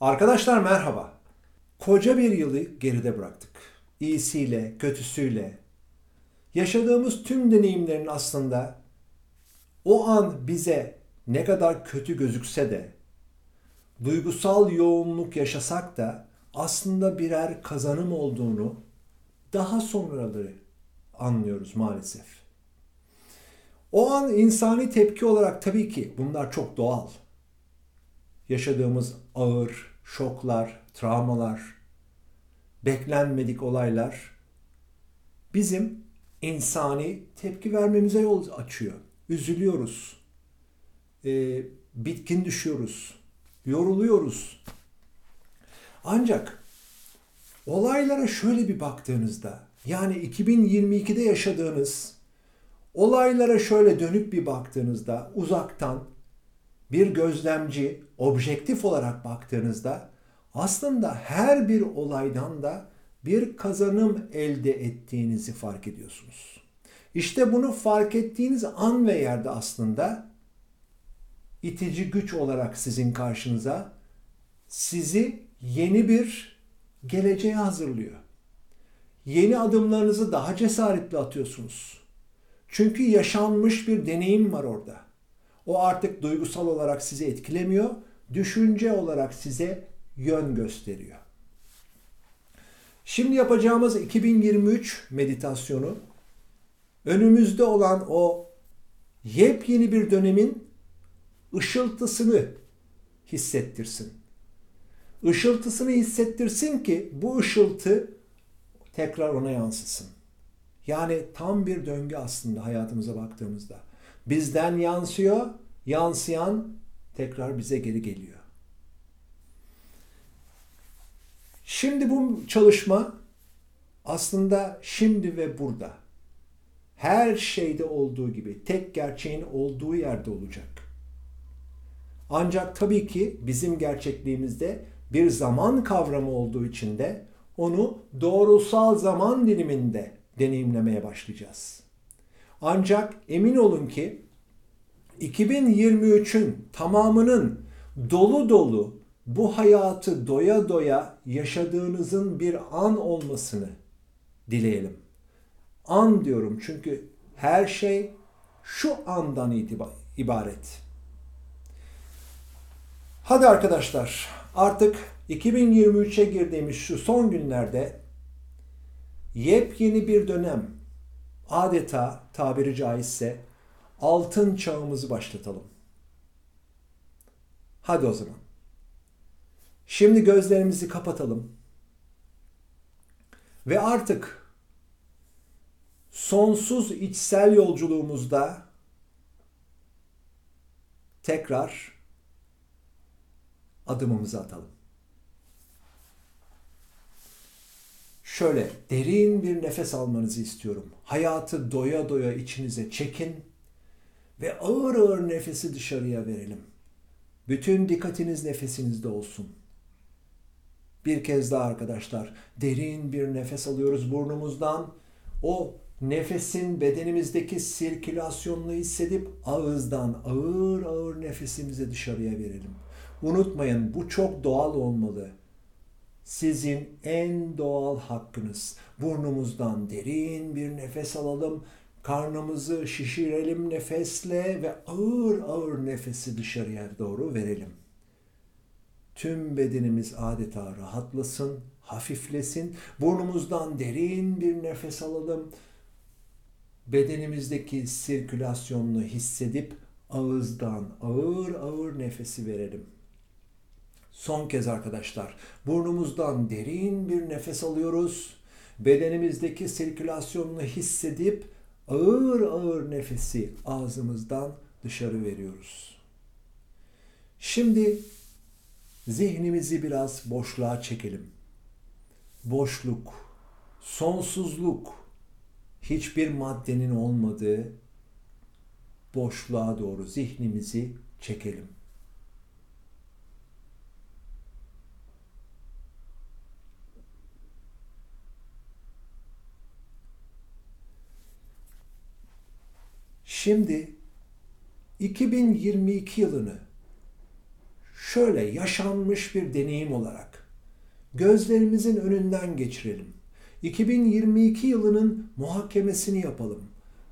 Arkadaşlar merhaba. Koca bir yılı geride bıraktık. İyisiyle, kötüsüyle. Yaşadığımız tüm deneyimlerin aslında o an bize ne kadar kötü gözükse de, duygusal yoğunluk yaşasak da aslında birer kazanım olduğunu daha sonraları anlıyoruz maalesef. O an insani tepki olarak tabii ki bunlar çok doğal. Yaşadığımız ağır şoklar, travmalar, beklenmedik olaylar bizim insani tepki vermemize yol açıyor. Üzülüyoruz, e, bitkin düşüyoruz, yoruluyoruz. Ancak olaylara şöyle bir baktığınızda, yani 2022'de yaşadığınız olaylara şöyle dönüp bir baktığınızda uzaktan bir gözlemci objektif olarak baktığınızda aslında her bir olaydan da bir kazanım elde ettiğinizi fark ediyorsunuz. İşte bunu fark ettiğiniz an ve yerde aslında itici güç olarak sizin karşınıza sizi yeni bir geleceğe hazırlıyor. Yeni adımlarınızı daha cesaretli atıyorsunuz. Çünkü yaşanmış bir deneyim var orada. O artık duygusal olarak sizi etkilemiyor, düşünce olarak size yön gösteriyor. Şimdi yapacağımız 2023 meditasyonu önümüzde olan o yepyeni bir dönemin ışıltısını hissettirsin. Işıltısını hissettirsin ki bu ışıltı tekrar ona yansısın. Yani tam bir döngü aslında hayatımıza baktığımızda. Bizden yansıyor, yansıyan tekrar bize geri geliyor. Şimdi bu çalışma aslında şimdi ve burada. Her şeyde olduğu gibi tek gerçeğin olduğu yerde olacak. Ancak tabii ki bizim gerçekliğimizde bir zaman kavramı olduğu için de onu doğrusal zaman diliminde deneyimlemeye başlayacağız. Ancak emin olun ki 2023'ün tamamının dolu dolu bu hayatı doya doya yaşadığınızın bir an olmasını dileyelim. An diyorum çünkü her şey şu andan ibaret. Hadi arkadaşlar artık 2023'e girdiğimiz şu son günlerde yepyeni bir dönem adeta tabiri caizse altın çağımızı başlatalım. Hadi o zaman. Şimdi gözlerimizi kapatalım. Ve artık sonsuz içsel yolculuğumuzda tekrar adımımızı atalım. Şöyle derin bir nefes almanızı istiyorum. Hayatı doya doya içinize çekin ve ağır ağır nefesi dışarıya verelim. Bütün dikkatiniz nefesinizde olsun. Bir kez daha arkadaşlar derin bir nefes alıyoruz burnumuzdan. O nefesin bedenimizdeki sirkülasyonunu hissedip ağızdan ağır ağır nefesimizi dışarıya verelim. Unutmayın bu çok doğal olmalı. Sizin en doğal hakkınız. Burnumuzdan derin bir nefes alalım. Karnımızı şişirelim nefesle ve ağır ağır nefesi dışarıya doğru verelim. Tüm bedenimiz adeta rahatlasın, hafiflesin. Burnumuzdan derin bir nefes alalım. Bedenimizdeki sirkülasyonunu hissedip ağızdan ağır ağır nefesi verelim. Son kez arkadaşlar burnumuzdan derin bir nefes alıyoruz. Bedenimizdeki sirkülasyonunu hissedip ağır ağır nefesi ağzımızdan dışarı veriyoruz. Şimdi zihnimizi biraz boşluğa çekelim. Boşluk, sonsuzluk, hiçbir maddenin olmadığı boşluğa doğru zihnimizi çekelim. Şimdi 2022 yılını şöyle yaşanmış bir deneyim olarak gözlerimizin önünden geçirelim. 2022 yılının muhakemesini yapalım.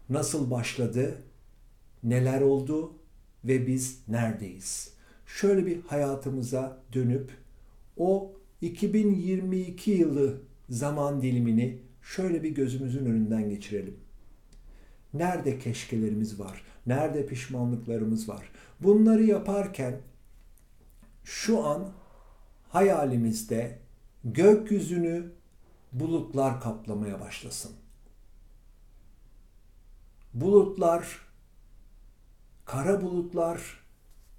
Nasıl başladı? Neler oldu? Ve biz neredeyiz? Şöyle bir hayatımıza dönüp o 2022 yılı zaman dilimini şöyle bir gözümüzün önünden geçirelim. Nerede keşkelerimiz var? Nerede pişmanlıklarımız var? Bunları yaparken şu an hayalimizde gökyüzünü bulutlar kaplamaya başlasın. Bulutlar, kara bulutlar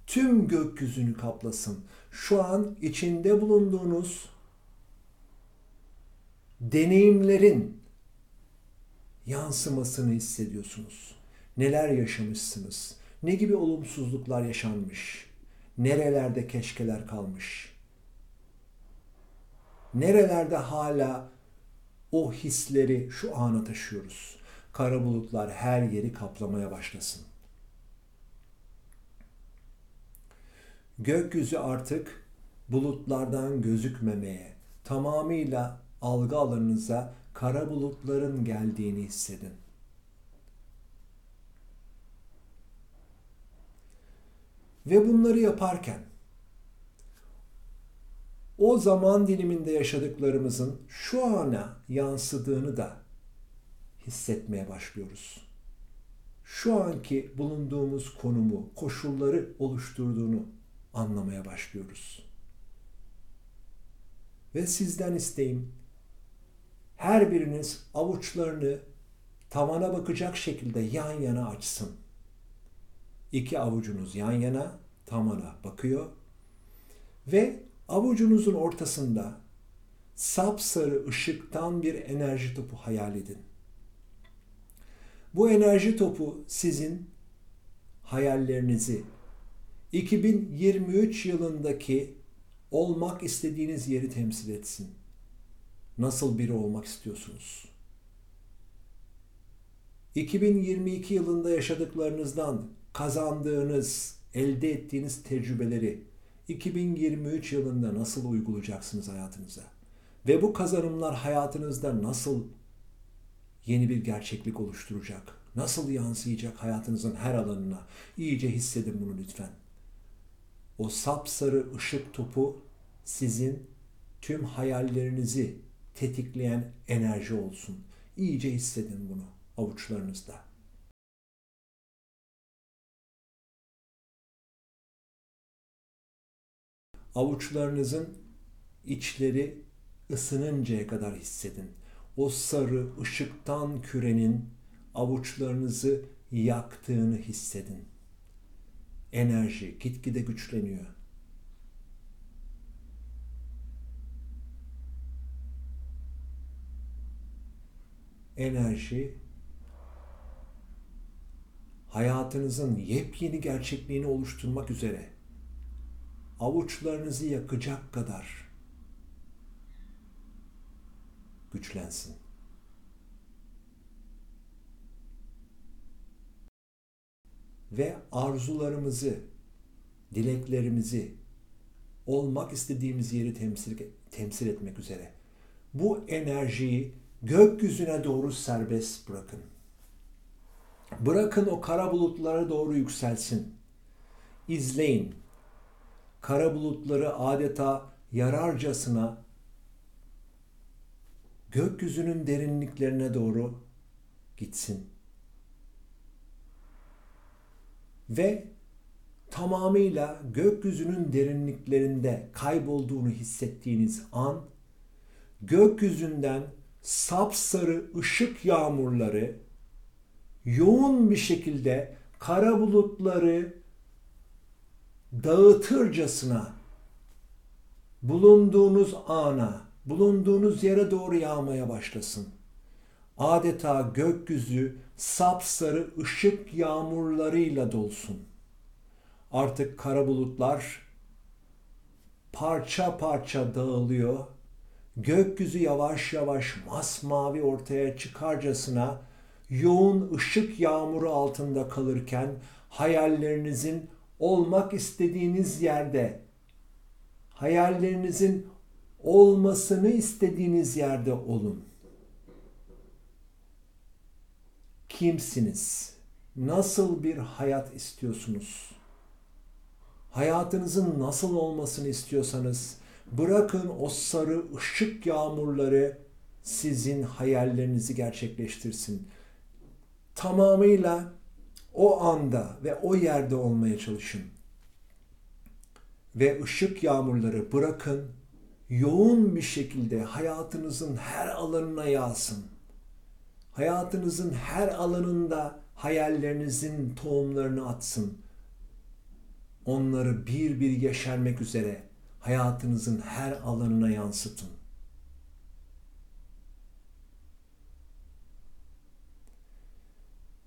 tüm gökyüzünü kaplasın. Şu an içinde bulunduğunuz deneyimlerin yansımasını hissediyorsunuz. Neler yaşamışsınız? Ne gibi olumsuzluklar yaşanmış? Nerelerde keşkeler kalmış? Nerelerde hala o hisleri şu ana taşıyoruz? Kara bulutlar her yeri kaplamaya başlasın. Gökyüzü artık bulutlardan gözükmemeye, tamamıyla algı alanınıza kara bulutların geldiğini hissedin. Ve bunları yaparken o zaman diliminde yaşadıklarımızın şu ana yansıdığını da hissetmeye başlıyoruz. Şu anki bulunduğumuz konumu, koşulları oluşturduğunu anlamaya başlıyoruz. Ve sizden isteğim her biriniz avuçlarını tavana bakacak şekilde yan yana açsın. İki avucunuz yan yana tavana bakıyor ve avucunuzun ortasında sapsarı ışıktan bir enerji topu hayal edin. Bu enerji topu sizin hayallerinizi 2023 yılındaki olmak istediğiniz yeri temsil etsin. Nasıl biri olmak istiyorsunuz? 2022 yılında yaşadıklarınızdan kazandığınız, elde ettiğiniz tecrübeleri 2023 yılında nasıl uygulayacaksınız hayatınıza? Ve bu kazanımlar hayatınızda nasıl yeni bir gerçeklik oluşturacak? Nasıl yansıyacak hayatınızın her alanına? İyice hissedin bunu lütfen. O sapsarı ışık topu sizin tüm hayallerinizi tetikleyen enerji olsun. İyice hissedin bunu avuçlarınızda. Avuçlarınızın içleri ısınıncaya kadar hissedin. O sarı ışıktan kürenin avuçlarınızı yaktığını hissedin. Enerji gitgide güçleniyor. Enerji hayatınızın yepyeni gerçekliğini oluşturmak üzere avuçlarınızı yakacak kadar güçlensin. Ve arzularımızı, dileklerimizi, olmak istediğimiz yeri temsil, temsil etmek üzere bu enerjiyi gökyüzüne doğru serbest bırakın. Bırakın o kara bulutlara doğru yükselsin. İzleyin. Kara bulutları adeta yararcasına gökyüzünün derinliklerine doğru gitsin. Ve tamamıyla gökyüzünün derinliklerinde kaybolduğunu hissettiğiniz an gökyüzünden sapsarı ışık yağmurları yoğun bir şekilde kara bulutları dağıtırcasına bulunduğunuz ana, bulunduğunuz yere doğru yağmaya başlasın. Adeta gökyüzü sapsarı ışık yağmurlarıyla dolsun. Artık kara bulutlar parça parça dağılıyor. Gökyüzü yavaş yavaş masmavi ortaya çıkarcasına yoğun ışık yağmuru altında kalırken hayallerinizin olmak istediğiniz yerde hayallerinizin olmasını istediğiniz yerde olun. Kimsiniz? Nasıl bir hayat istiyorsunuz? Hayatınızın nasıl olmasını istiyorsanız bırakın o sarı ışık yağmurları sizin hayallerinizi gerçekleştirsin. Tamamıyla o anda ve o yerde olmaya çalışın. Ve ışık yağmurları bırakın yoğun bir şekilde hayatınızın her alanına yağsın. Hayatınızın her alanında hayallerinizin tohumlarını atsın. Onları bir bir yeşermek üzere hayatınızın her alanına yansıtın.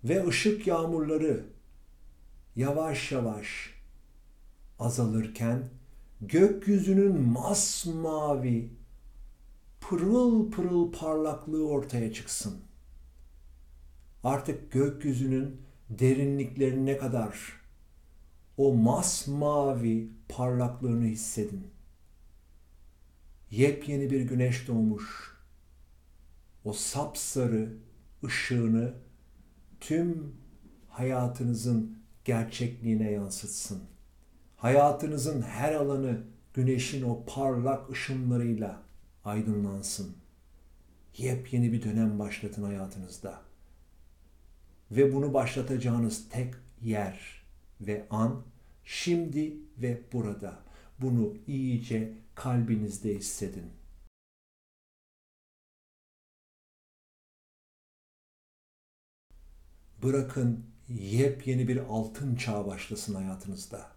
Ve ışık yağmurları yavaş yavaş azalırken gökyüzünün masmavi, pırıl pırıl parlaklığı ortaya çıksın. Artık gökyüzünün derinliklerine kadar o masmavi parlaklığını hissedin. Yepyeni bir güneş doğmuş. O sapsarı ışığını tüm hayatınızın gerçekliğine yansıtsın. Hayatınızın her alanı güneşin o parlak ışınlarıyla aydınlansın. Yepyeni bir dönem başlatın hayatınızda. Ve bunu başlatacağınız tek yer ve an şimdi ve burada. Bunu iyice kalbinizde hissedin. Bırakın yepyeni bir altın çağ başlasın hayatınızda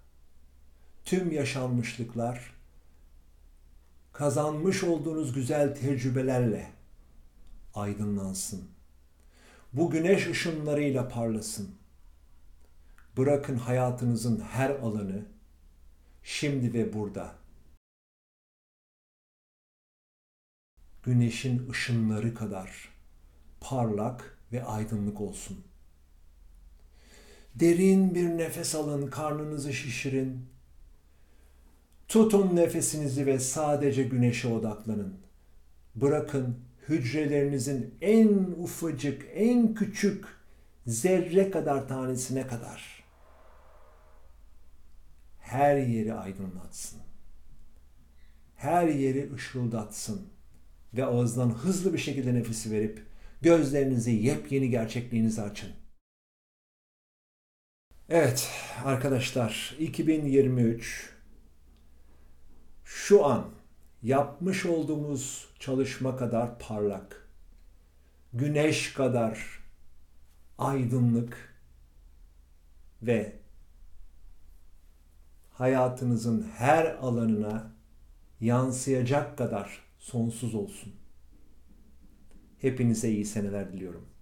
tüm yaşanmışlıklar kazanmış olduğunuz güzel tecrübelerle aydınlansın. Bu güneş ışınlarıyla parlasın. Bırakın hayatınızın her alanı şimdi ve burada güneşin ışınları kadar parlak ve aydınlık olsun. Derin bir nefes alın, karnınızı şişirin Tutun nefesinizi ve sadece güneşe odaklanın. Bırakın hücrelerinizin en ufacık, en küçük zerre kadar tanesine kadar her yeri aydınlatsın. Her yeri ışıldatsın ve ağızdan hızlı bir şekilde nefesi verip gözlerinizi yepyeni gerçekliğinize açın. Evet arkadaşlar 2023 şu an yapmış olduğumuz çalışma kadar parlak, güneş kadar aydınlık ve hayatınızın her alanına yansıyacak kadar sonsuz olsun. Hepinize iyi seneler diliyorum.